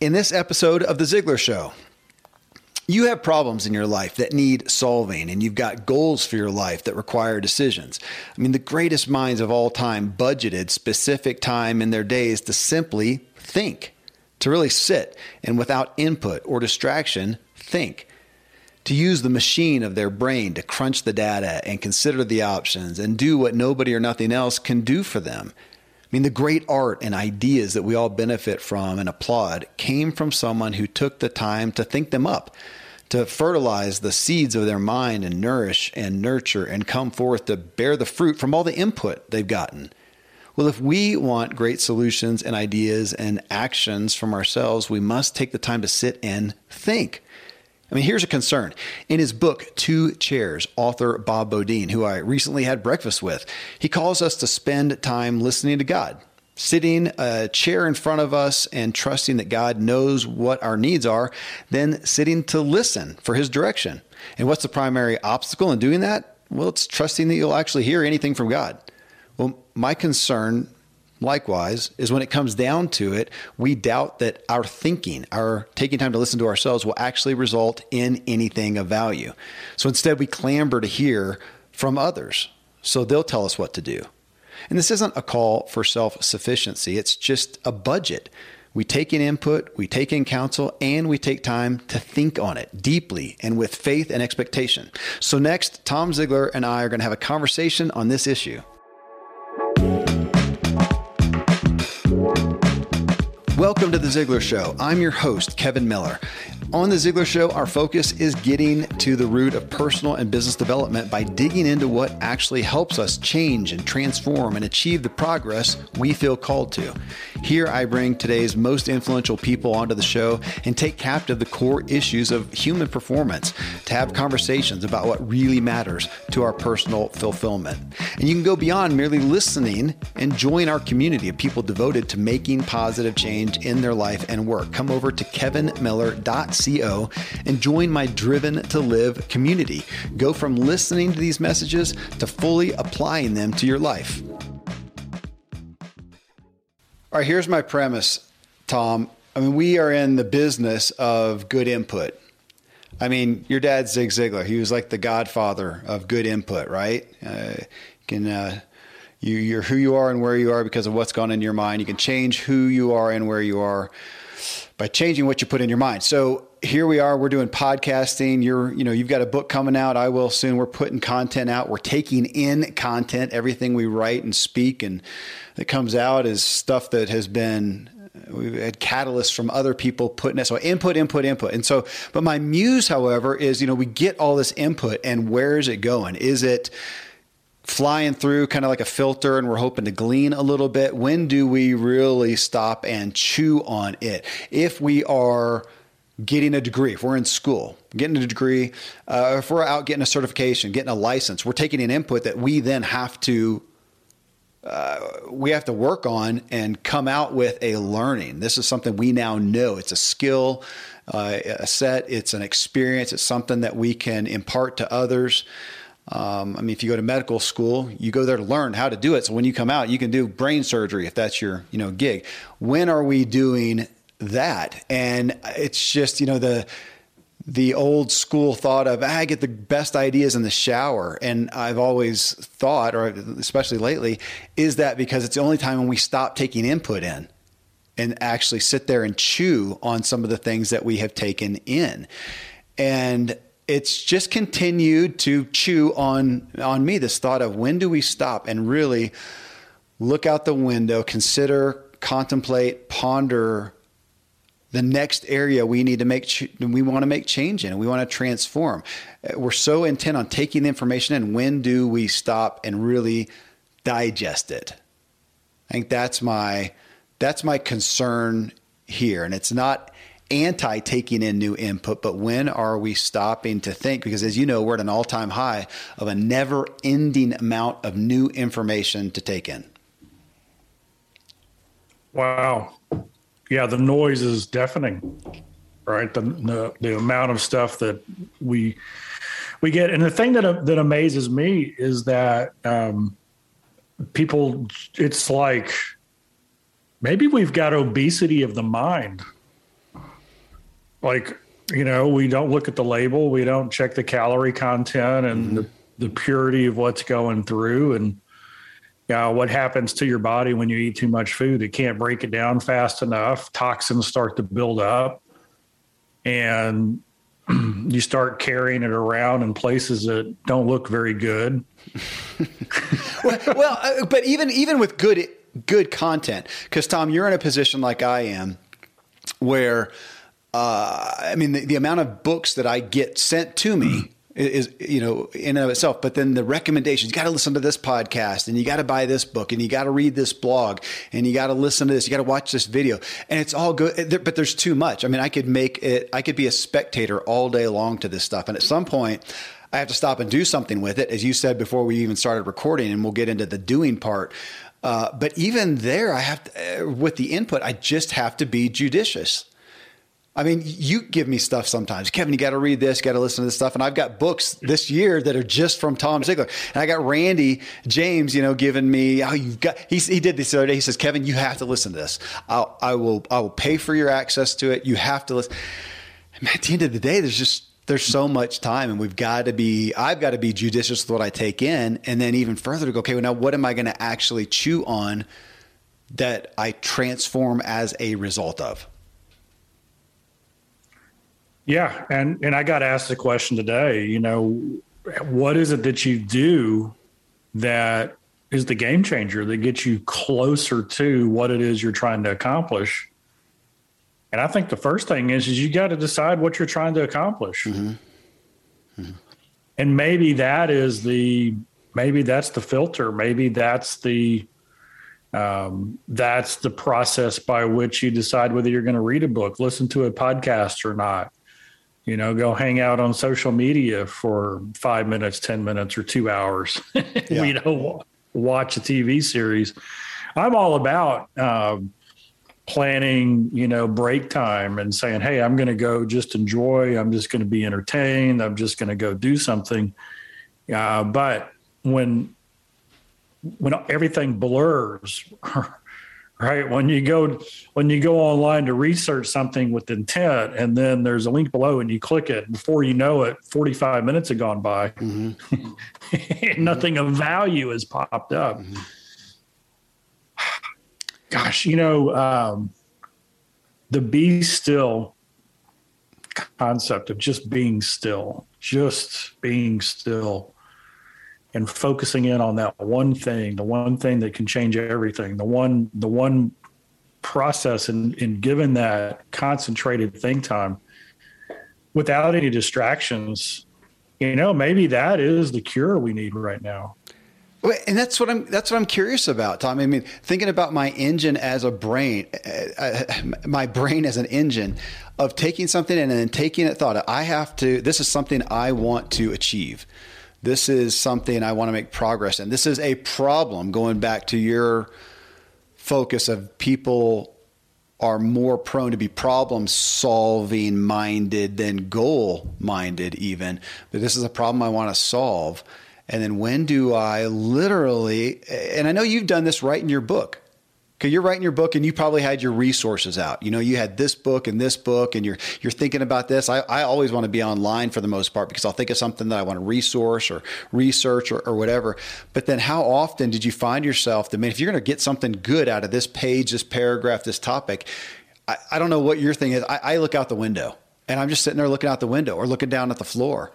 In this episode of The Ziglar Show, you have problems in your life that need solving, and you've got goals for your life that require decisions. I mean, the greatest minds of all time budgeted specific time in their days to simply think, to really sit and without input or distraction, think. To use the machine of their brain to crunch the data and consider the options and do what nobody or nothing else can do for them. I mean, the great art and ideas that we all benefit from and applaud came from someone who took the time to think them up, to fertilize the seeds of their mind and nourish and nurture and come forth to bear the fruit from all the input they've gotten. Well, if we want great solutions and ideas and actions from ourselves, we must take the time to sit and think. I mean, here's a concern. In his book, Two Chairs, author Bob Beaudine, who I recently had breakfast with, he calls us to spend time listening to God, sitting a chair in front of us and trusting that God knows what our needs are, then sitting to listen for his direction. And what's the primary obstacle in doing that? Well, it's trusting that you'll actually hear anything from God. Well, my concern likewise is when it comes down to it, we doubt that our thinking, our taking time to listen to ourselves will actually result in anything of value. So instead, we clamber to hear from others. So they'll tell us what to do. And this isn't a call for self sufficiency, it's just a budget. We take in input, we take in counsel, and we take time to think on it deeply and with faith and expectation. So, next, Tom Ziglar and I are going to have a conversation on this issue. Welcome to The Ziglar Show. I'm your host, Kevin Miller. On The Ziglar Show, our focus is getting to the root of personal and business development by digging into what actually helps us change and transform and achieve the progress we feel called to. Here, I bring today's most influential people onto the show and take captive the core issues of human performance to have conversations about what really matters to our personal fulfillment. And you can go beyond merely listening and join our community of people devoted to making positive change in their life and work. Come over to kevinmiller.com Co and join my Driven to Live community. Go from listening to these messages to fully applying them to your life. All right, here's my premise, Tom. I mean, we are in the business of good input. I mean, your dad Zig Ziglar. He was like the godfather of good input, right? Uh, can uh, you, you're who you are and where you are because of what's gone in your mind. You can change who you are and where you are by changing what you put in your mind. So here we are, we're doing podcasting. You're, you know, you've got a book coming out. I will soon. We're putting content out. We're taking in content. Everything we write and speak and that comes out is stuff that has been we've had catalysts from other people putting it so input input input and so but my muse however is you know we get all this input and where is it going is it flying through kind of like a filter and we're hoping to glean a little bit when do we really stop and chew on it if we are getting a degree. If we're in school getting a degree uh, if we're out getting a certification getting a license we're taking an input that we then have to uh, we have to work on and come out with a learning. This is something we now know. It's a skill uh, a set. It's an experience. It's something that we can impart to others. Um, I mean, if you go to medical school, you go there to learn how to do it. So when you come out, you can do brain surgery if that's your you know gig. When are we doing that? And it's just you know the the old school thought of ah, I get the best ideas in the shower, and I've always thought, or especially lately, is that because it's the only time when we stop taking input in and actually sit there and chew on some of the things that we have taken in, and it's just continued to chew on on me this thought of when do we stop and really look out the window, consider, contemplate, ponder the next area we need to make ch- we want to make change in we want to transform uh, we're so intent on taking the information and when do we stop and really digest it i think that's my that's my concern here and it's not anti taking in new input, but when are we stopping to think? Because as you know, we're at an all time high of a never ending amount of new information to take in. Wow. Yeah, the noise is deafening, right? The, the, the amount of stuff that we we get, and the thing that that amazes me is that um, people. It's like maybe we've got obesity of the mind like you know, we don't look at the label, we don't check the calorie content and mm-hmm. the, the purity of what's going through and you know, what happens to your body when you eat too much food. It can't break it down fast enough. Toxins start to build up and you start carrying it around in places that don't look very good. well, well uh, but even even with good good content, because Tom, you're in a position like I am, where uh, I mean, the, the, amount of books that I get sent to me is, you know, in and of itself. But then the recommendations, you got to listen to this podcast and you got to buy this book and you got to read this blog and you got to listen to this. You got to watch this video and it's all good. But there's too much. I mean, I could make it, I could be a spectator all day long to this stuff. And at some point, I have to stop and do something with it, as you said before we even started recording, and we'll get into the doing part. Uh, but even there, I have to, uh, with the input, I just have to be judicious. I mean, you give me stuff sometimes. Kevin, you got to read this, got to listen to this stuff. And I've got books this year that are just from Tom Ziglar. And I got Randy James, you know, giving me, oh, you've got, he, he did this the other day. He says, Kevin, you have to listen to this. I'll, I will, I will pay for your access to it. You have to listen. And at the end of the day, there's just, there's so much time and we've got to be i've got to be judicious with what i take in and then even further to go okay well now what am i going to actually chew on that i transform as a result of yeah and and i got asked the question today you know what is it that you do that is the game changer that gets you closer to what it is you're trying to accomplish and I think the first thing is is you got to decide what you're trying to accomplish. Mm-hmm. Mm-hmm. And maybe that is the maybe that's the filter. Maybe that's the um, that's the process by which you decide whether you're going to read a book, listen to a podcast or not. You know, go hang out on social media for five minutes, ten minutes, or two hours. Yeah. you know, watch a TV series. I'm all about. Um, planning, you know, break time and saying, "Hey, I'm going to go just enjoy. I'm just going to be entertained. I'm just going to go do something." Uh, but when when everything blurs, right? When you go when you go online to research something with intent, and then there's a link below, and you click it, before you know it, 45 minutes have gone by, mm-hmm. and nothing of value has popped up. Mm-hmm gosh, you know, um, the be still concept of just being still, just being still and focusing in on that one thing, the one thing that can change everything, the one, the one process and, and given that concentrated think time without any distractions, you know, maybe that is the cure we need right now. And that's what I'm. That's what I'm curious about, Tom. I mean, thinking about my engine as a brain, uh, uh, my brain as an engine of taking something and then taking it. Thought I have to. This is something I want to achieve. This is something I want to make progress in. This is a problem. Going back to your focus of people are more prone to be problem solving minded than goal minded, even. But this is a problem I want to solve and then when do I literally, and I know you've done this right in your book. Because you're writing your book and you probably had your resources out. You know, you had this book and this book and you're you're thinking about this. I, I always want to be online for the most part because I'll think of something that I want to resource or research or, or whatever. But then how often did you find yourself that, man, if you're going to get something good out of this page, this paragraph, this topic, I, I don't know what your thing is. I, I look out the window and I'm just sitting there looking out the window or looking down at the floor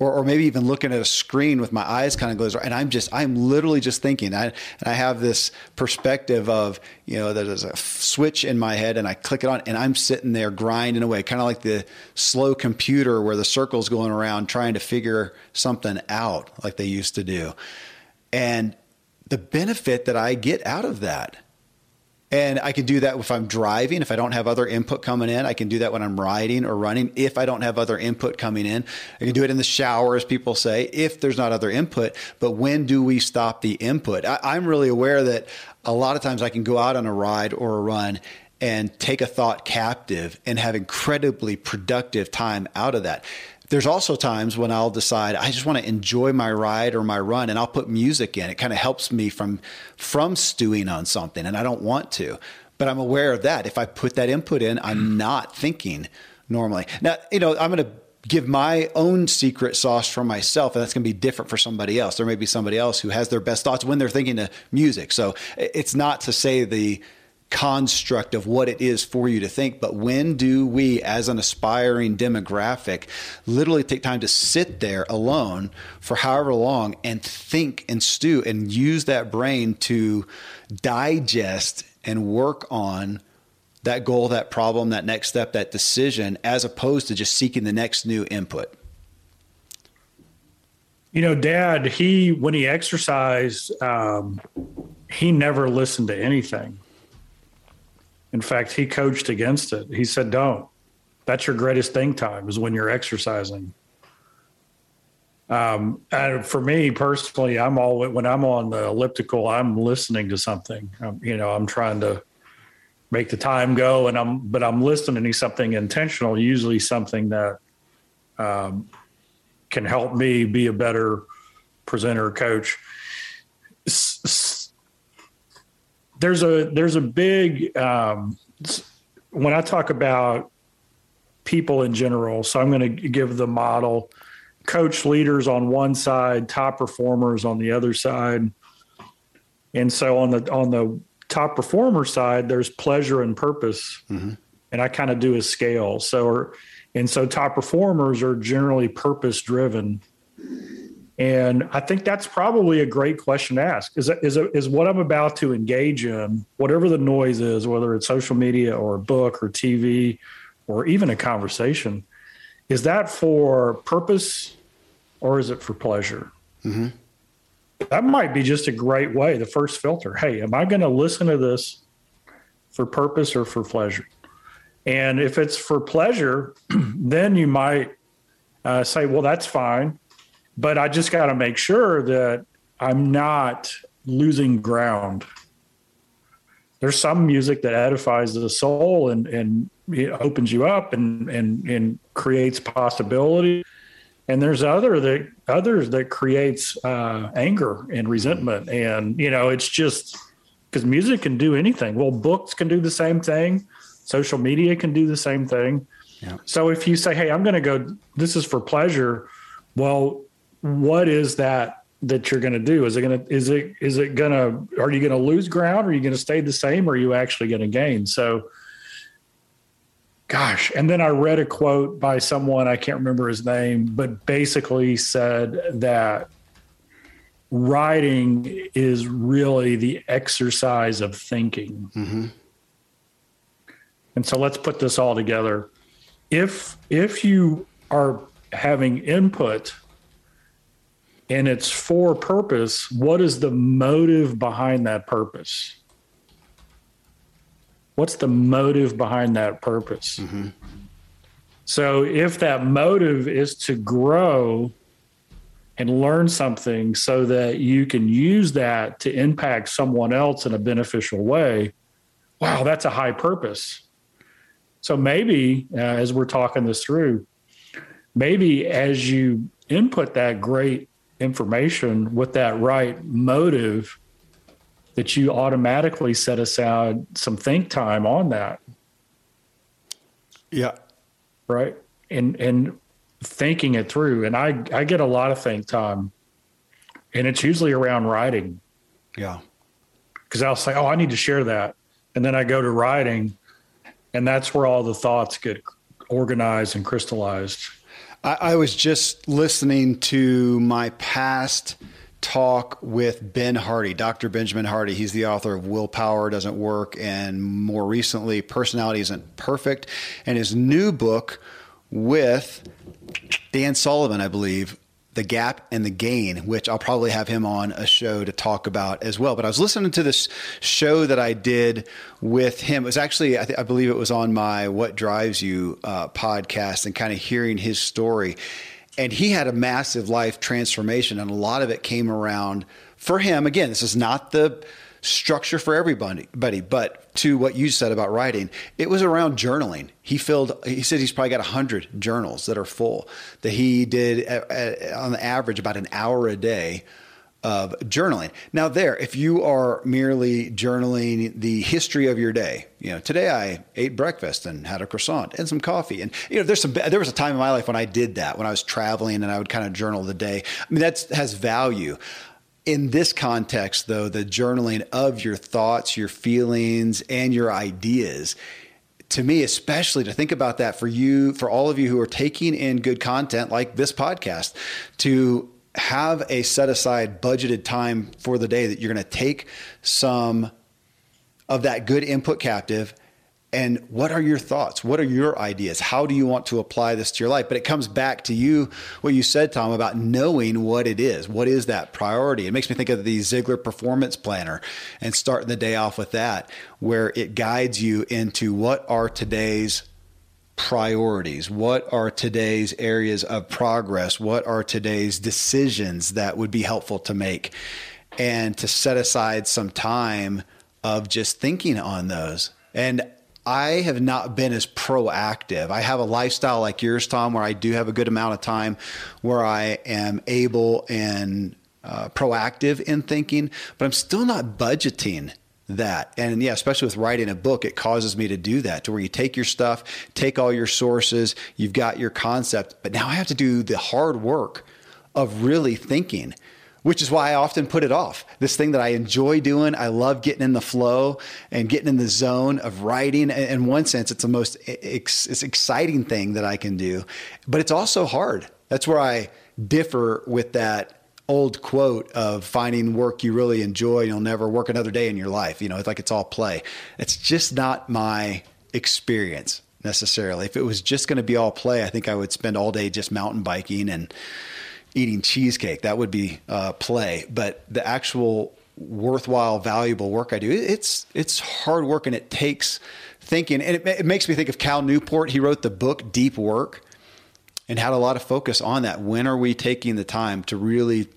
or, or maybe even looking at a screen with my eyes kind of glazed and i'm just i'm literally just thinking I, and i have this perspective of you know there's a switch in my head and i click it on and i'm sitting there grinding away kind of like the slow computer where the circle's going around trying to figure something out like they used to do. And the benefit that i get out of that and I can do that if I'm driving, if I don't have other input coming in. I can do that when I'm riding or running if I don't have other input coming in. I can do it in the shower, as people say, if there's not other input. But when do we stop the input? I, am really aware that a lot of times I can go out on a ride or a run and take a thought captive and have incredibly productive time out of that. There's also times when I'll decide I just want to enjoy my ride or my run and I'll put music in. It kind of helps me from from stewing on something and I don't want to. But I'm aware of that. If I put that input in, I'm mm. not thinking normally. Now, you know, I'm going to give my own secret sauce for myself and that's going to be different for somebody else there may be somebody else who has their best thoughts when they're thinking of music so it's not to say the construct of what it is for you to think but when do we as an aspiring demographic literally take time to sit there alone for however long and think and stew and use that brain to digest and work on that goal, that problem, that next step, that decision, as opposed to just seeking the next new input? You know, Dad, he when he exercised, um, he never listened to anything. In fact, he coached against it. He said, "Don't. That's your greatest think time is when you're exercising." Um, and for me personally, I'm all when I'm on the elliptical, I'm listening to something. Um, you know, I'm trying to make the time go and i'm but i'm listening to something intentional usually something that um, can help me be a better presenter coach there's a there's a big um, when i talk about people in general so i'm going to give the model coach leaders on one side top performers on the other side and so on the on the top performer side, there's pleasure and purpose. Mm-hmm. And I kind of do a scale. So, and so top performers are generally purpose driven. And I think that's probably a great question to ask is, is, is what I'm about to engage in, whatever the noise is, whether it's social media or a book or TV or even a conversation, is that for purpose or is it for pleasure? Mm-hmm that might be just a great way. The first filter. Hey, am I going to listen to this for purpose or for pleasure? And if it's for pleasure, then you might uh, say, well, that's fine. But I just got to make sure that I'm not losing ground. There's some music that edifies the soul and, and it opens you up and, and, and creates possibility. And there's other that others that creates uh, anger and resentment. And you know it's just because music can do anything. Well books can do the same thing. Social media can do the same thing. Yeah. so if you say hey i'm going to go this is for pleasure well what is that that you're going to do? Is it going to is it is it going to are you going to lose ground? Are you going to stay the same or are you actually going to gain? So gosh. And then i read a quote by someone i can't remember his name but basically said that writing is really the exercise of thinking. Mm-hmm. and so let's put this all together. If if you are having input and it's for purpose what is the motive behind that purpose what's the motive behind that purpose? Mm-hmm. So if that motive is to grow and learn something so that you can use that to impact someone else in a beneficial way, wow, that's a high purpose. So maybe uh, as we're talking this through, maybe as you input that great information with that right motive, that you automatically set aside some think time on that. Yeah. Right. And and thinking it through. And I I get a lot of think time. And it's usually around writing. Yeah. Because I'll say, Oh, I need to share that. And then I go to writing and that's where all the thoughts get organized and crystallized. I, I was just listening to my past talk with Ben Hardy, Dr. Benjamin Hardy. He's the author of Willpower Doesn't Work and more recently, Personality Isn't Perfect. And his new book with Dan Sullivan, I believe, The Gap and the Gain, which I'll probably have him on a show to talk about as well. But I was listening to this show that I did with him. It was actually, I, th- I believe it was on my What Drives You uh, podcast and kind of hearing his story and he had a massive life transformation and a lot of it came around for him again this is not the structure for everybody but to what you said about writing it was around journaling he filled he said he's probably got 100 journals that are full that he did on the average about an hour a day of journaling. Now, there, if you are merely journaling the history of your day, you know, today I ate breakfast and had a croissant and some coffee, and you know, there's some. There was a time in my life when I did that when I was traveling and I would kind of journal the day. I mean, that has value. In this context, though, the journaling of your thoughts, your feelings, and your ideas to me, especially to think about that for you, for all of you who are taking in good content like this podcast, to have a set aside budgeted time for the day that you're going to take some of that good input captive and what are your thoughts what are your ideas how do you want to apply this to your life but it comes back to you what you said tom about knowing what it is what is that priority it makes me think of the ziglar performance planner and starting the day off with that where it guides you into what are today's priorities? What are today's areas of progress? What are today's decisions that would be helpful to make? And to set aside some time of just thinking on those. And I have not been as proactive. I have a lifestyle like yours, Tom, where I do have a good amount of time where I am able and uh, proactive in thinking, but I'm still not budgeting that. And yeah, especially with writing a book, it causes me to do that to where you take your stuff, take all your sources, you've got your concept, but now I have to do the hard work of really thinking, which is why I often put it off. This thing that I enjoy doing, I love getting in the flow and getting in the zone of writing. In one sense, it's the most it's exciting thing that I can do, but it's also hard. That's where I differ with that old quote of finding work you really enjoy, you'll never work another day in your life. You know, it's like it's all play. It's just not my experience necessarily. If it was just going to be all play, I think I would spend all day just mountain biking and eating cheesecake. That would be uh, play. But the actual worthwhile, valuable work I do, it's it's hard work and it takes thinking. And it, it makes me think of Cal Newport. He wrote the book Deep Work and had a lot of focus on that. When are we taking the time to really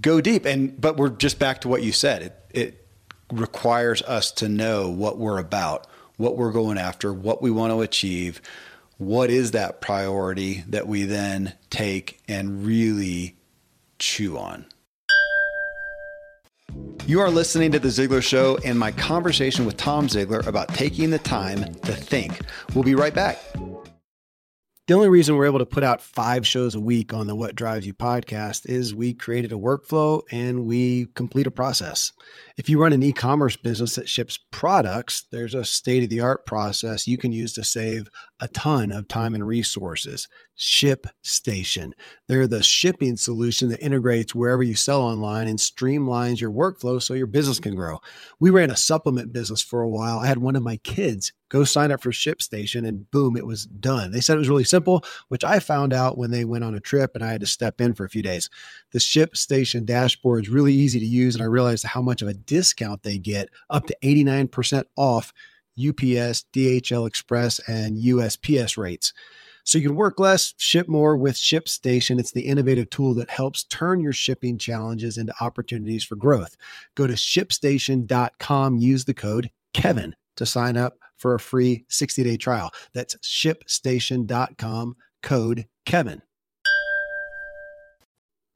go deep. And but we're just back to what you said. It it requires us to know what we're about, what we're going after, what we want to achieve. What is that priority that we then take and really chew on? You are listening to The Ziglar Show and my conversation with Tom Ziglar about taking the time to think. We'll be right back. The only reason we're able to put out five shows a week on the What Drives You podcast is we created a workflow and we complete a process. If you run an e commerce business that ships products, there's a state of the art process you can use to save a ton of time and resources. ShipStation. They're the shipping solution that integrates wherever you sell online and streamlines your workflow so your business can grow. We ran a supplement business for a while. I had one of my kids go sign up for ShipStation and boom, it was done. They said it was really simple, which I found out when they went on a trip and I had to step in for a few days. The ShipStation dashboard is really easy to use, and I realized how much of a discount they get up to 89% off UPS, DHL Express, and USPS rates. So you can work less, ship more with ShipStation. It's the innovative tool that helps turn your shipping challenges into opportunities for growth. Go to shipstation.com, use the code Kevin to sign up for a free 60 day trial. That's shipstation.com, code Kevin.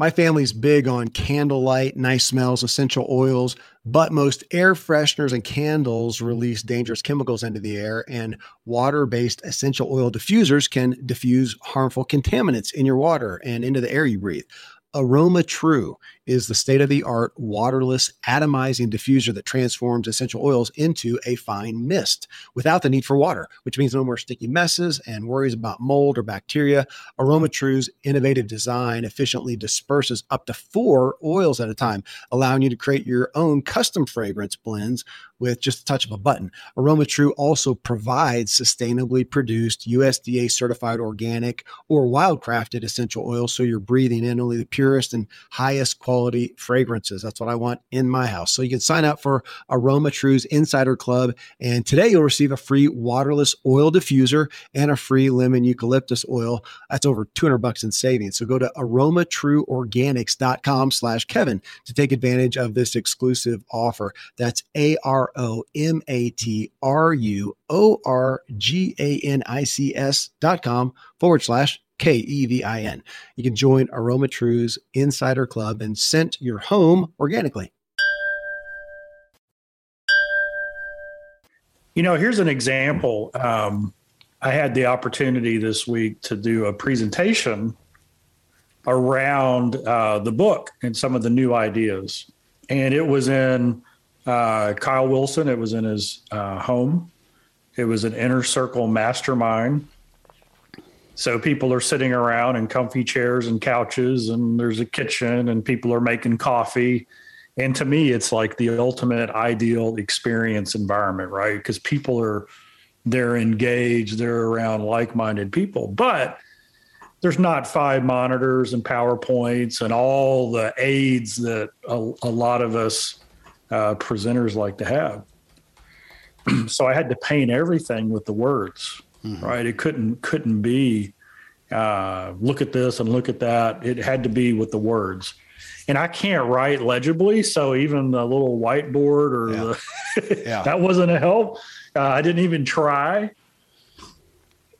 My family's big on candlelight, nice smells, essential oils, but most air fresheners and candles release dangerous chemicals into the air, and water based essential oil diffusers can diffuse harmful contaminants in your water and into the air you breathe. AromaTru is the state of the art waterless atomizing diffuser that transforms essential oils into a fine mist without the need for water, which means no more sticky messes and worries about mold or bacteria. AromaTru's innovative design efficiently disperses up to four oils at a time, allowing you to create your own custom fragrance blends with just a touch of a button. AromaTru also provides sustainably produced USDA certified organic or wildcrafted essential oils so you're breathing in only the purest and highest quality fragrances. That's what I want in my house. So you can sign up for AromaTru's Insider Club and today you'll receive a free waterless oil diffuser and a free lemon eucalyptus oil. That's over 200 bucks in savings. So go to aromatruorganics.com slash Kevin to take advantage of this exclusive offer. That's A R O M A T R U O R G A N I C S dot com forward slash K E V I N. You can join AromaTru's Insider Club and scent your home organically. You know, here's an example. Um, I had the opportunity this week to do a presentation around uh, the book and some of the new ideas. And it was in uh, Kyle Wilson. It was in his uh, home. It was an inner circle mastermind. So people are sitting around in comfy chairs and couches, and there's a kitchen, and people are making coffee. And to me, it's like the ultimate ideal experience environment, right? Because people are they're engaged, they're around like-minded people, but there's not five monitors and PowerPoints and all the aids that a, a lot of us uh, presenters like to have. so I had to paint everything with the words, mm-hmm. right? It couldn't couldn't be uh, look at this and look at that. It had to be with the words. And I can't write legibly, so even the little whiteboard or yeah. the yeah. that wasn't a help. Uh, I didn't even try.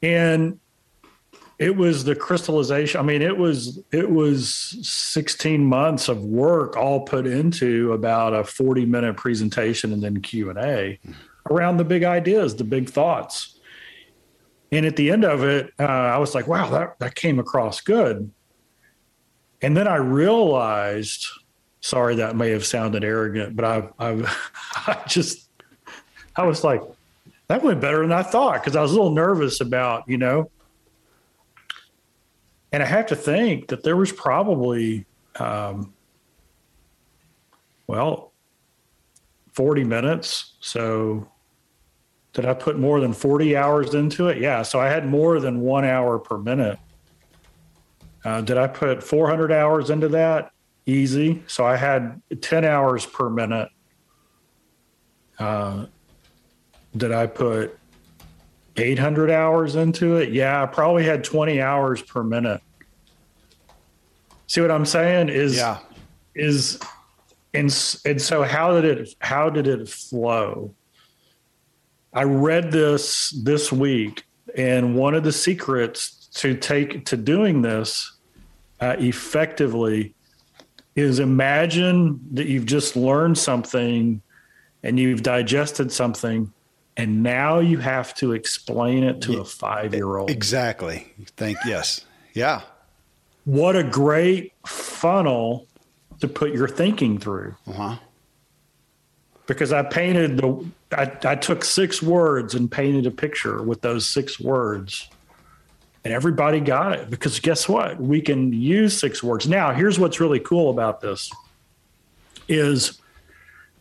And it was the crystallization i mean it was it was 16 months of work all put into about a 40 minute presentation and then q&a around the big ideas the big thoughts and at the end of it uh, i was like wow that, that came across good and then i realized sorry that may have sounded arrogant but i i, I just i was like that went better than i thought because i was a little nervous about you know and I have to think that there was probably, um, well, 40 minutes. So did I put more than 40 hours into it? Yeah. So I had more than one hour per minute. Uh, did I put 400 hours into that? Easy. So I had 10 hours per minute. Uh, did I put 800 hours into it. Yeah, I probably had 20 hours per minute. See what I'm saying? Is yeah. is and and so how did it how did it flow? I read this this week, and one of the secrets to take to doing this uh, effectively is imagine that you've just learned something and you've digested something and now you have to explain it to a five year old. Exactly. Thank yes. Yeah. What a great funnel to put your thinking through. Uh-huh. Because I painted the, I, I took six words and painted a picture with those six words, and everybody got it. Because guess what? We can use six words. Now, here's what's really cool about this: is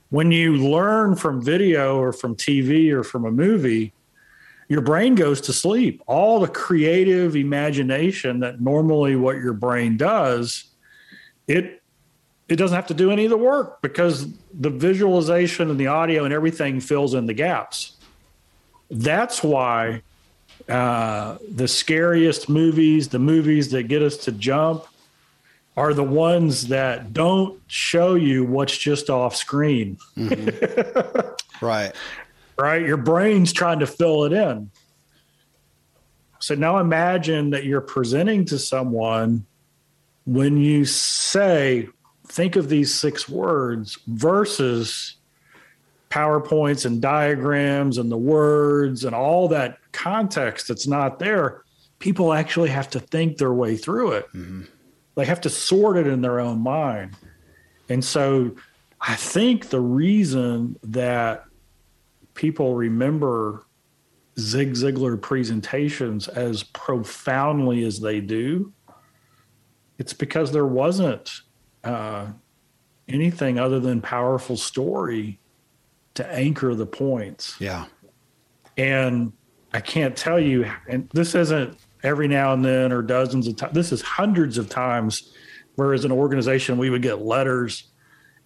when you learn from video or from TV or from a movie, your brain goes to sleep. All the creative imagination that normally what your brain does, it it doesn't have to do any of the work because the visualization and the audio and everything fills in the gaps. That's why uh, the scariest movies, the movies that get us to jump, are the ones that don't show you what's just off screen. Mm-hmm. right. Right. Your brain's trying to fill it in. So now imagine that you're presenting to someone when you say, think of these six words versus PowerPoints and diagrams and the words and all that context that's not there, people actually have to think their way through it. Mm-hmm. They have to sort it in their own mind. And so I think the reason that people remember Zig Ziglar presentations as profoundly as they do, it's because there wasn't uh, anything other than powerful story to anchor the points. Yeah. And I can't tell you, and this isn't every now and then or dozens of times, this is hundreds of times. Whereas an organization, we would get letters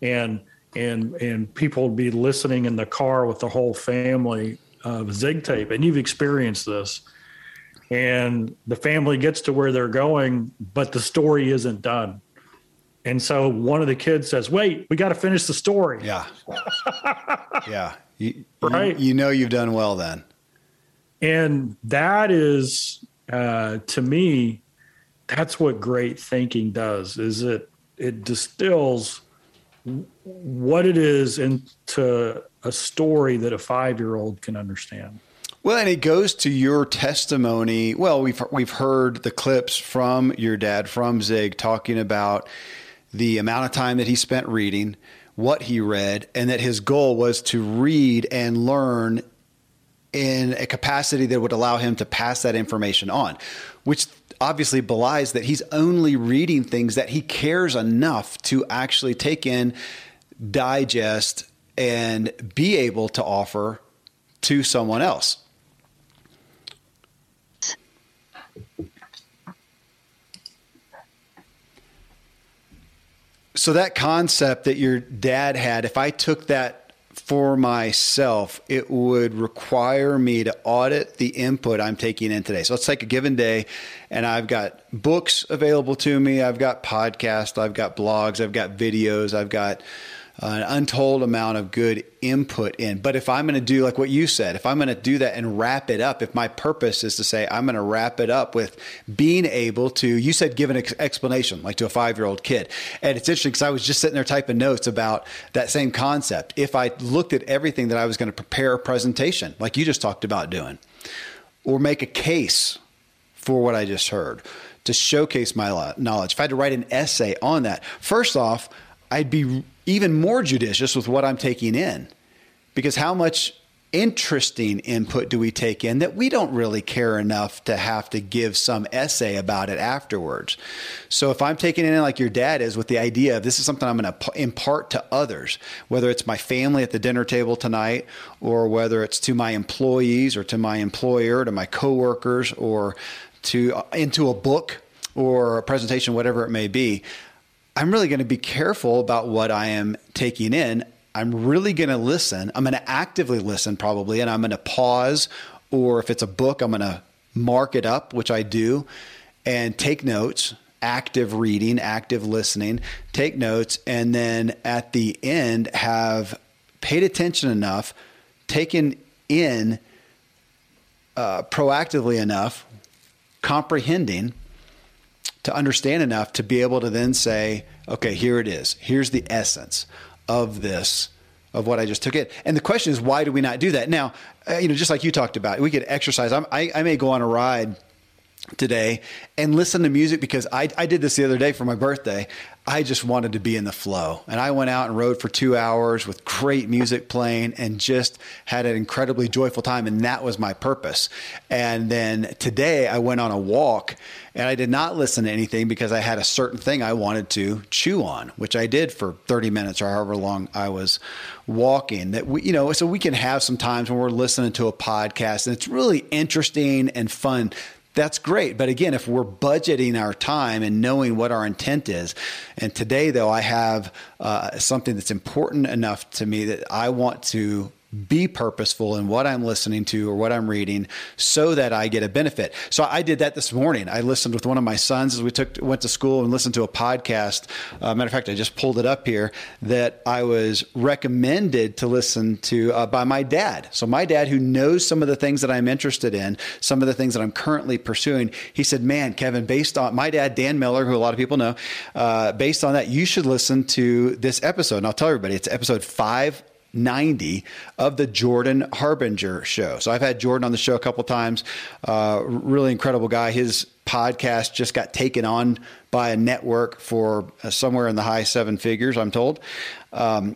and and and people would be listening in the car with the whole family of Zig tape, and you've experienced this. And the family gets to where they're going, but the story isn't done. And so one of the kids says, "Wait, we got to finish the story." Yeah, yeah. You, right. You, you, know you've done well then. And that is, uh, to me, that's what great thinking does. Is it it distills what it is into a story that a five year old can understand. Well, and it goes to your testimony. Well, we've we've heard the clips from your dad, from Zig, talking about the amount of time that he spent reading, what he read, and that his goal was to read and learn in a capacity that would allow him to pass that information on, which obviously belies that he's only reading things that he cares enough to actually take in, digest, and be able to offer to someone else. So that concept that your dad had, if I took that for myself, it would require me to audit the input I'm taking in today. So let's take a given day, and I've got books available to me, I've got podcasts, I've got blogs, I've got videos, I've got an untold amount of good input in. But if I'm going to do like what you said, if I'm going to do that and wrap it up, if my purpose is to say I'm going to wrap it up with being able to, you said give an ex- explanation like to a five year old kid. And it's interesting because I was just sitting there typing notes about that same concept. If I looked at everything that I was going to prepare a presentation, like you just talked about doing, or make a case for what I just heard to showcase my knowledge, if I had to write an essay on that, first off, I'd be even more judicious with what I'm taking in. Because how much interesting input do we take in that we don't really care enough to have to give some essay about it afterwards? So if I'm taking in like your dad is with the idea of this is something I'm going to impart to others, whether it's my family at the dinner table tonight or whether it's to my employees or to my employer, to my coworkers or to into a book or a presentation, whatever it may be, I'm really going to be careful about what I am taking in. I'm really going to listen. I'm going to actively listen, probably, and I'm going to pause. Or if it's a book, I'm going to mark it up, which I do, and take notes, active reading, active listening, take notes, and then at the end, have paid attention enough, taken in uh, proactively enough, comprehending to understand enough to be able to then say, okay, here it is. Here's the essence of this, of what I just took it. And the question is, why do we not do that? Now, uh, you know, just like you talked about, we could exercise. I, I may go on a ride today and listen to music because I, I did this the other day for my birthday. I just wanted to be in the flow. And I went out and rode for two hours with great music playing and just had an incredibly joyful time. And that was my purpose. And then today I went on a walk and I did not listen to anything because I had a certain thing I wanted to chew on, which I did for 30 minutes or however long I was walking. That we, you know, so we can have some times when we're listening to a podcast and it's really interesting and fun that's great. But again, if we're budgeting our time and knowing what our intent is, and today though I have uh, something that's important enough to me that I want to be purposeful in what I'm listening to or what I'm reading so that I get a benefit. So I did that this morning. I listened with one of my sons as we took went to school and listened to a podcast. Uh, matter of fact, I just pulled it up here that I was recommended to listen to uh, by my dad. So my dad, who knows some of the things that I'm interested in, some of the things that I'm currently pursuing, he said, "Man, Kevin, based on my dad, Dan Miller, who a lot of people know, uh, based on that, you should listen to this episode." And I'll tell everybody, it's episode five 90 of the Jordan Harbinger show. So I've had Jordan on the show a couple times. Uh, really incredible guy. His podcast just got taken on by a network for uh, somewhere in the high seven figures, I'm told. Um,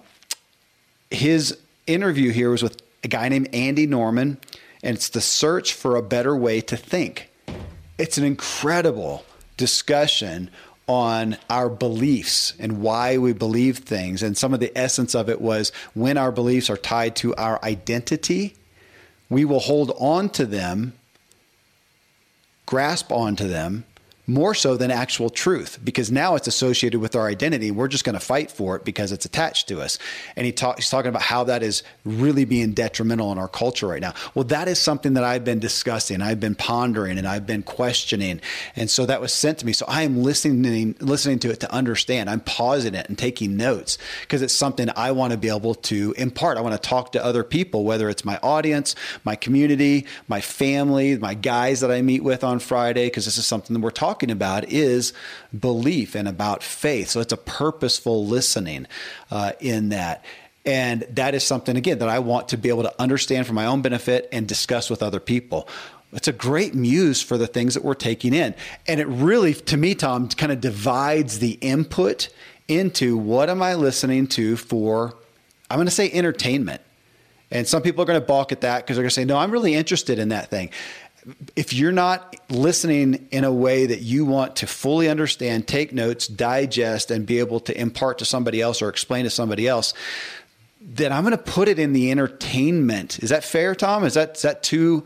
his interview here was with a guy named Andy Norman, and it's the search for a better way to think. It's an incredible discussion on our beliefs and why we believe things. And some of the essence of it was when our beliefs are tied to our identity, we will hold on to them, grasp onto them, more so than actual truth because now it's associated with our identity. We're just going to fight for it because it's attached to us. And he talk, he's talking about how that is really being detrimental in our culture right now. Well, that is something that I've been discussing, I've been pondering, and I've been questioning. And so that was sent to me. So I am listening, listening to it to understand. I'm pausing it and taking notes because it's something I want to be able to impart. I want to talk to other people, whether it's my audience, my community, my family, my guys that I meet with on Friday, because this is something that we're talking talking about is belief and about faith. So it's a purposeful listening uh, in that. And that is something, again, that I want to be able to understand for my own benefit and discuss with other people. It's a great muse for the things that we're taking in. And it really, to me, Tom, kind of divides the input into what am I listening to for, I'm going to say entertainment. And some people are going to balk at that because they're going to say, no, I'm really interested in that thing if you're not listening in a way that you want to fully understand, take notes, digest, and be able to impart to somebody else or explain to somebody else, then I'm going to put it in the entertainment. Is that fair, Tom? Is that is that too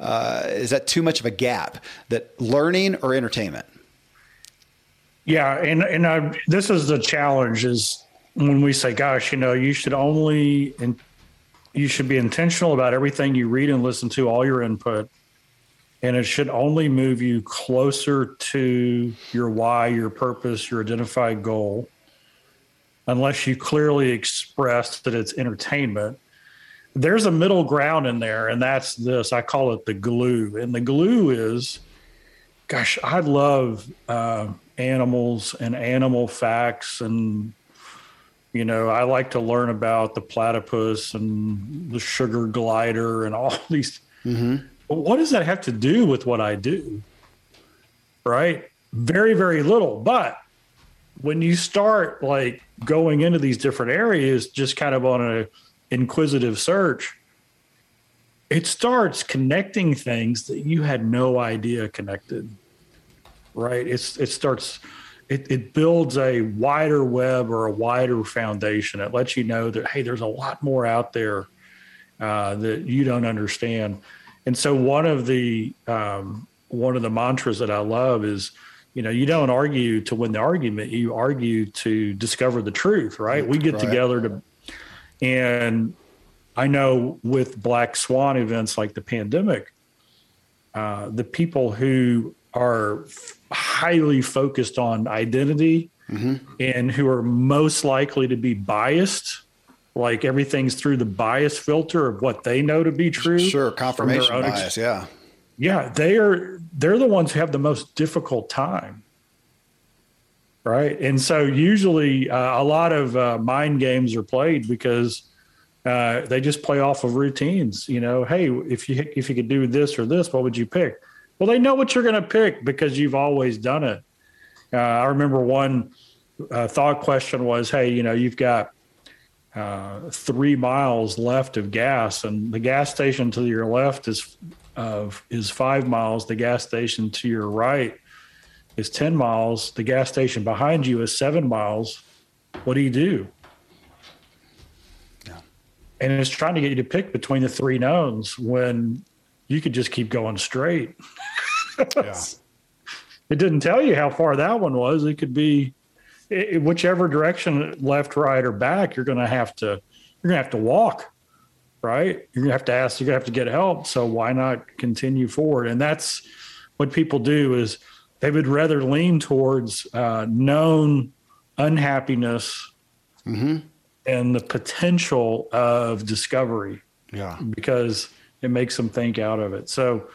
uh, is that too much of a gap? That learning or entertainment? Yeah, and and I, this is the challenge: is when we say, "Gosh, you know, you should only and you should be intentional about everything you read and listen to, all your input." And it should only move you closer to your why, your purpose, your identified goal, unless you clearly express that it's entertainment. There's a middle ground in there, and that's this. I call it the glue. And the glue is, gosh, I love uh, animals and animal facts. And, you know, I like to learn about the platypus and the sugar glider and all these. Mm-hmm but what does that have to do with what I do? Right? Very, very little. But when you start like going into these different areas, just kind of on a inquisitive search, it starts connecting things that you had no idea connected. Right? It's it starts it, it builds a wider web or a wider foundation. It lets you know that hey, there's a lot more out there uh, that you don't understand. And so one of the um, one of the mantras that I love is, you know, you don't argue to win the argument. You argue to discover the truth. Right? We get right. together to, and I know with black swan events like the pandemic, uh, the people who are highly focused on identity mm-hmm. and who are most likely to be biased like everything's through the bias filter of what they know to be true. Sure, confirmation bias, ex- yeah. Yeah, they are they're the ones who have the most difficult time. Right? And so usually uh, a lot of uh, mind games are played because uh, they just play off of routines, you know, hey, if you if you could do this or this, what would you pick? Well, they know what you're going to pick because you've always done it. Uh, I remember one uh, thought question was, hey, you know, you've got uh, three miles left of gas, and the gas station to your left is uh, is five miles. The gas station to your right is ten miles. The gas station behind you is seven miles. What do you do? Yeah. And it's trying to get you to pick between the three knowns when you could just keep going straight. yeah. It didn't tell you how far that one was. It could be it, whichever direction, left, right, or back, you're going to have to you're going to have to walk. right? You're gonna have to ask. You're gonna have to get help. So why not continue forward? And that's what people do is they would rather lean towards uh, known unhappiness mm-hmm. and the potential of discovery. Yeah, because it makes them think out of it. So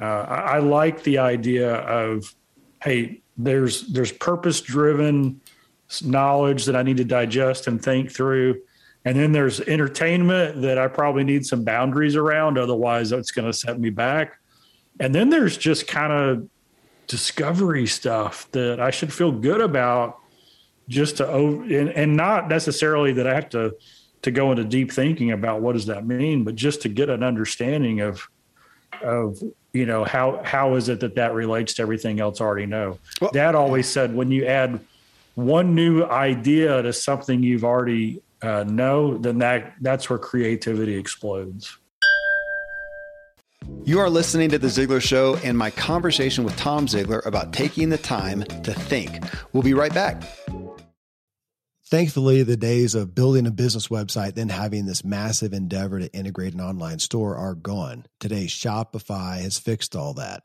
uh, I, I like the idea of hey, there's there's purpose driven knowledge that I need to digest and think through. And then there's entertainment that I probably need some boundaries around. Otherwise, it's going to set me back. And then there's just kind of discovery stuff that I should feel good about just to, and, and not necessarily that I have to, to go into deep thinking about what does that mean, but just to get an understanding of, of, you know, how, how is it that that relates to everything else I already know? Well, Dad always said, when you add one new idea to something you've already uh, know, then that that's where creativity explodes. You are listening to The Ziglar Show and my conversation with Tom Ziglar about taking the time to think. We'll be right back. Thankfully, the days of building a business website, then having this massive endeavor to integrate an online store are gone. Today, Shopify has fixed all that.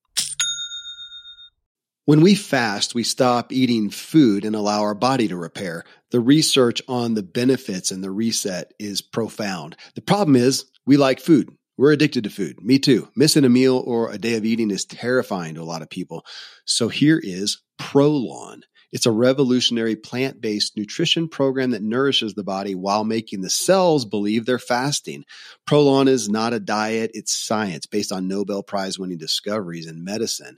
When we fast, we stop eating food and allow our body to repair. The research on the benefits and the reset is profound. The problem is we like food. We're addicted to food. Me too. Missing a meal or a day of eating is terrifying to a lot of people. So here is Prolon. It's a revolutionary plant based nutrition program that nourishes the body while making the cells believe they're fasting. Prolon is not a diet, it's science based on Nobel Prize winning discoveries in medicine.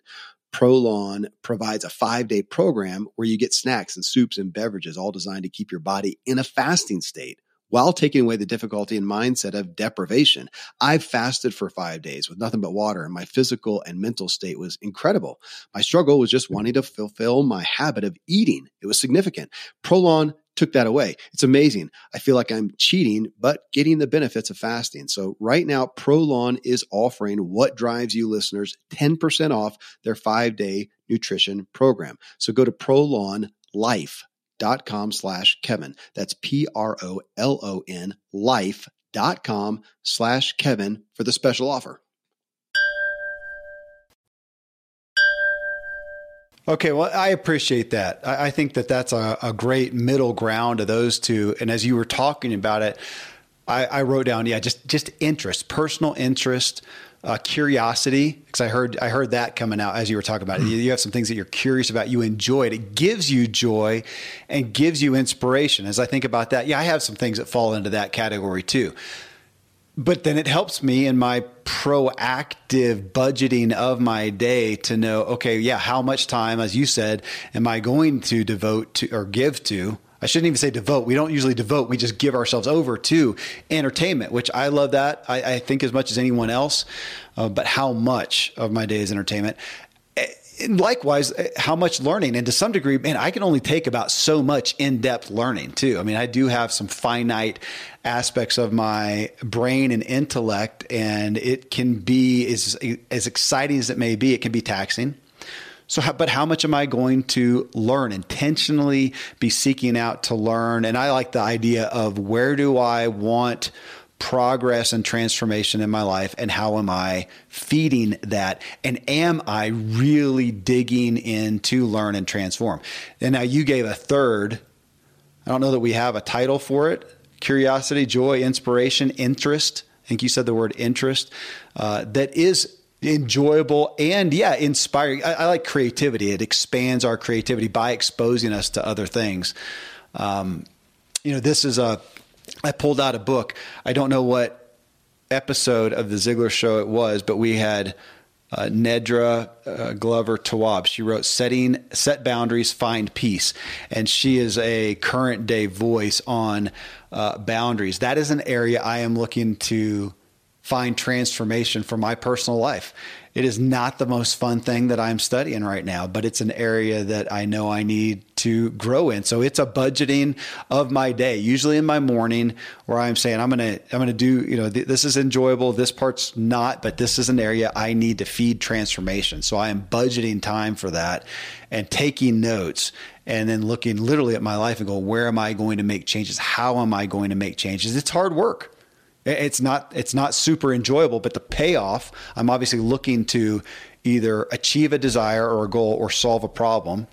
Prolon provides a five day program where you get snacks and soups and beverages, all designed to keep your body in a fasting state while taking away the difficulty and mindset of deprivation. I've fasted for five days with nothing but water, and my physical and mental state was incredible. My struggle was just wanting to fulfill my habit of eating. It was significant. Prolon took that away. It's amazing. I feel like I'm cheating, but getting the benefits of fasting. So right now, Prolon is offering what drives you listeners 10% off their five day nutrition program. So go to prolonlife.com slash Kevin. That's P R O L O N life.com slash Kevin for the special offer. Okay, well, I appreciate that. I, I think that that's a, a, great middle ground of those two. And as you were talking about it, I, I wrote down, yeah, just just interest, personal interest, uh, curiosity, because I heard I heard that coming out as you were talking about it. You, you have some things that you're curious about, you enjoy it. It gives you joy and gives you inspiration. As I think about that, yeah, I have some things that fall into that category too but then it helps me in my proactive budgeting of my day to know okay yeah how much time as you said am i going to devote to or give to? I shouldn't even say devote. We don't usually devote. We just give ourselves over to entertainment which i love that. I, I think as much as anyone else uh, but how much of my day is entertainment likewise, uh, how much learning, and to some degree, man, I can only take about so much in-depth learning too. I mean, I do have some finite aspects of my brain and intellect, and it can be as as exciting as it may be. It can be taxing. So, how, but how much am I going to learn? Intentionally be seeking out to learn, and I like the idea of where do I want progress and transformation in my life and how am I feeding that and am I really digging in to learn and transform and now you gave a third I don't know that we have a title for it curiosity joy inspiration interest I think you said the word interest, uh, that is enjoyable and yeah, inspiring. I, I, like creativity. It expands our creativity by exposing us to other things. Um, you know, this is a, I pulled out a book. I don't know what episode of the Ziglar show it was, but we had uh, Nedra uh, Glover Tawwab. She wrote "Setting Set Boundaries, Find Peace," and she is a current day voice on uh, boundaries. That is an area I am looking to find transformation for my personal life. It is not the most fun thing that I'm studying right now, but it's an area that I know I need to grow in. So it's a budgeting of my day, usually in my morning where I'm saying I'm going to I'm going to do, you know, th- this is enjoyable, this part's not, but this is an area I need to feed transformation. So I am budgeting time for that and taking notes and then looking literally at my life and go, where am I going to make changes? How am I going to make changes? It's hard work. It's not it's not super enjoyable, but the payoff, I'm obviously looking to either achieve a desire or a goal or solve a problem.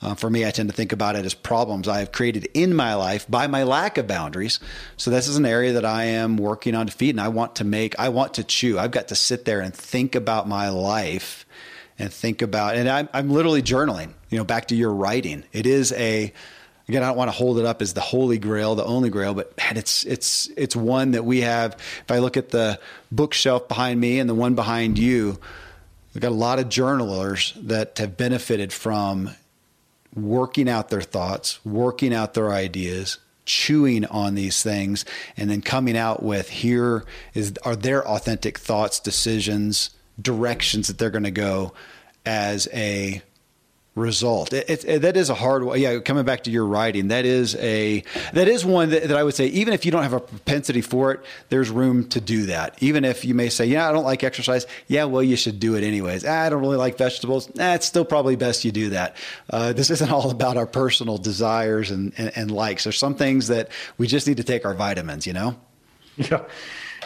Uh, for me, I tend to think about it as problems I have created in my life by my lack of boundaries. So this is an area that I am working on to feed, and I want to make. I want to chew. I've got to sit there and think about my life, and think about. And I'm, I'm literally journaling. You know, back to your writing. It is a again, I don't want to hold it up as the holy grail, the only grail, but man, it's it's it's one that we have. If I look at the bookshelf behind me and the one behind you, we've got a lot of journalers that have benefited from working out their thoughts, working out their ideas, chewing on these things, and then coming out with here is are their authentic thoughts, decisions, directions that they're going to go as a result. It, it, it, that is a hard one. Yeah, coming back to your writing, that is a that is one that, that, I would say even if you don't have a propensity for it, there's room to do that. Even if you may say, yeah, I don't like exercise. Yeah, well, you should do it anyways. Ah, I don't really like vegetables. Nah, it's still probably best you do that. Uh, this isn't all about our personal desires and, and, and likes. There's some things that we just need to take our vitamins. You know. Yeah.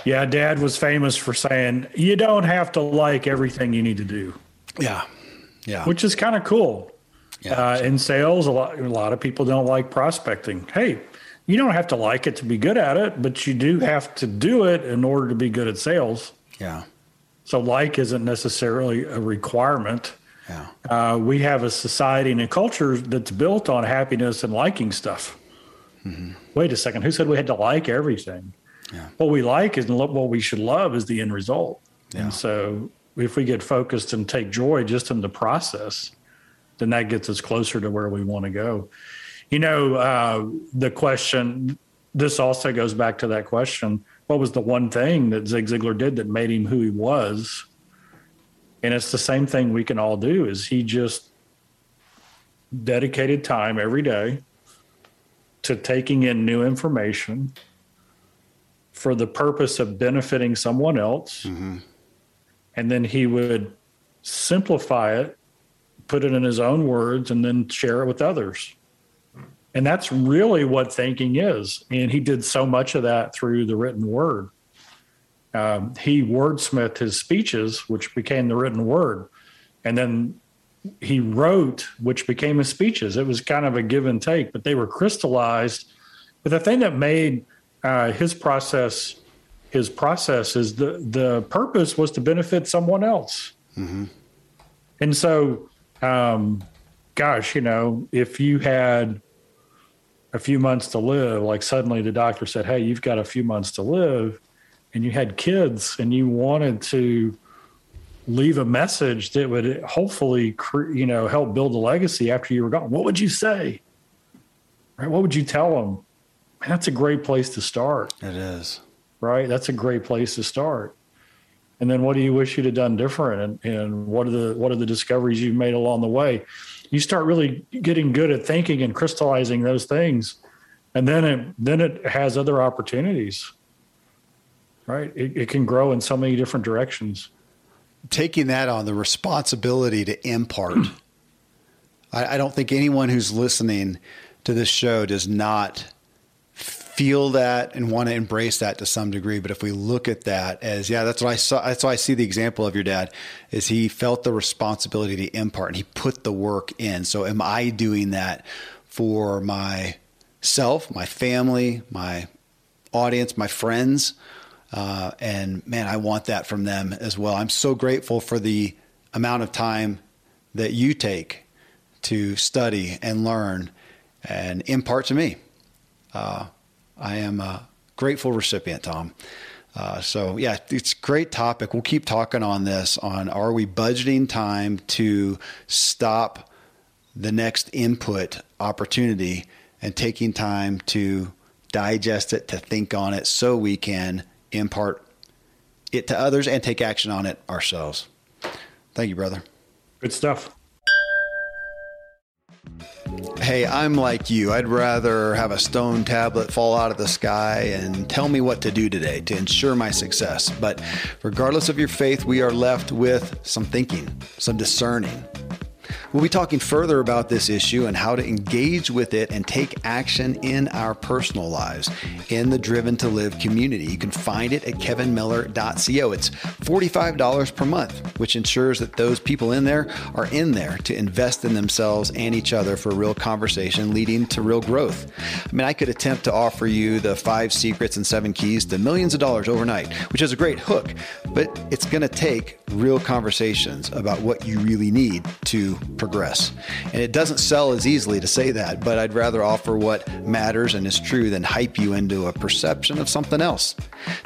Yeah, dad was famous for saying, you don't have to like everything you need to do. Yeah. Yeah. Which is kind of cool. Yeah, uh, in sales, a lot, a lot of people don't like prospecting. Hey, you don't have to like it to be good at it, but you do have to do it in order to be good at sales. Yeah. So like isn't necessarily a requirement. Yeah. Uh, we have a society and a culture that's built on happiness and liking stuff. Mm-hmm. Wait a second. Who said we had to like everything? Yeah. What we like is what we should love is the end result. Yeah. And so if we get focused and take joy just in the process, then that gets us closer to where we want to go. You know, uh, the question, this also goes back to that question what was the one thing that Zig Ziglar did that made him who he was? And it's the same thing we can all do is he just dedicated time every day to taking in new information for the purpose of benefiting someone else. Mm-hmm and then he would simplify it, put it in his own words, and then share it with others. And that's really what thinking is. And he did so much of that through the written word. Um, he wordsmithed his speeches, which became the written word. And then he wrote, which became his speeches. It was kind of a give and take, but they were crystallized. But the thing that made uh, his process his process is the the purpose was to benefit someone else. Mm-hmm. and so um, gosh you know if you had a few months to live like suddenly the doctor said hey you've got a few months to live and you had kids and you wanted to leave a message that would hopefully you know help build a legacy after you were gone what would you say? Right? What would you tell them? Man, that's a great place to start. It is right? That's a great place to start. And then what do you wish you'd have done different? And, and what are the what are the discoveries you've made along the way? You start really getting good at thinking and crystallizing those things. And then it then it has other opportunities. Right? It, it can grow in so many different directions. Taking that on the responsibility to impart. I, I don't think anyone who's listening to this show does not feel that and want to embrace that to some degree. But if we look at that as, yeah, that's what I saw. That's why I see the example of your dad is he felt the responsibility to impart and he put the work in. So am I doing that for myself, my family, my audience, my friends? Uh, and man, I want that from them as well. I'm so grateful for the amount of time that you take to study and learn and impart to me. Uh, I am a grateful recipient, Tom. Uh, so yeah, it's great topic. We'll keep talking on this. On are we budgeting time to stop the next input opportunity and taking time to digest it, to think on it, so we can impart it to others and take action on it ourselves. Thank you, brother. Good stuff. Hey, I'm like you. I'd rather have a stone tablet fall out of the sky and tell me what to do today to ensure my success. But regardless of your faith, we are left with some thinking, some discerning, We'll be talking further about this issue and how to engage with it and take action in our personal lives in the Driven to Live community. You can find it at kevinmiller.co. It's $45 per month, which ensures that those people in there are in there to invest in themselves and each other for real conversation leading to real growth. I mean, I could attempt to offer you the five secrets and seven keys to millions of dollars overnight, which is a great hook, but it's going to take real conversations about what you really need to progress. And it doesn't sell as easily to say that, but I'd rather offer what matters and is true than hype you into a perception of something else.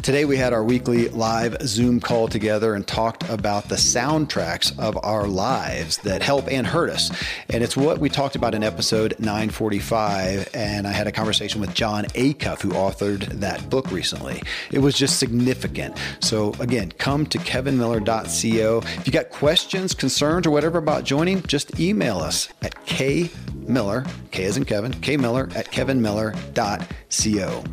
Today we had our weekly live Zoom call together and talked about the soundtracks of our lives that help and hurt us. And it's what we talked about in episode 945. And I had a conversation with Jon Acuff, who authored that book recently. It was just significant. So again, come to kevinmiller.co. If you got questions, concerns, or whatever about joining, just email us at kmiller, K as in Kevin, kmiller at kevinmiller.co.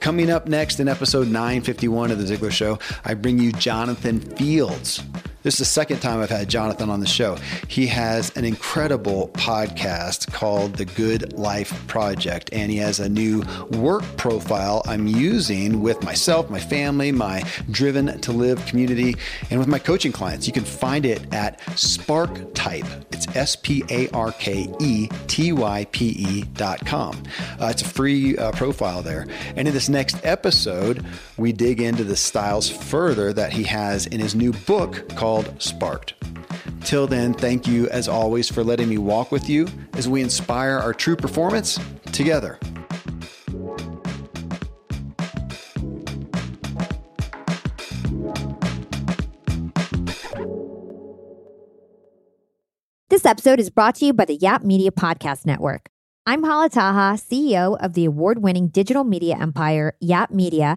Coming up next in episode 951 of The Ziglar Show, I bring you Jonathan Fields. This is the second time I've had Jonathan on the show. He has an incredible podcast called The Good Life Project, and he has a new work profile I'm using with myself, my family, my Driven to Live community, and with my coaching clients. You can find it at Sparketype. It's S P A R K E T Y P E dot com. Uh, it's a free uh, profile there. And in this next episode, we dig into the styles further that he has in his new book called called Sparked. Till then, thank you as always for letting me walk with you as we inspire our true performance together. This episode is brought to you by the Yap Media Podcast Network. I'm Hala Taha, CEO of the award winning digital media empire, Yap Media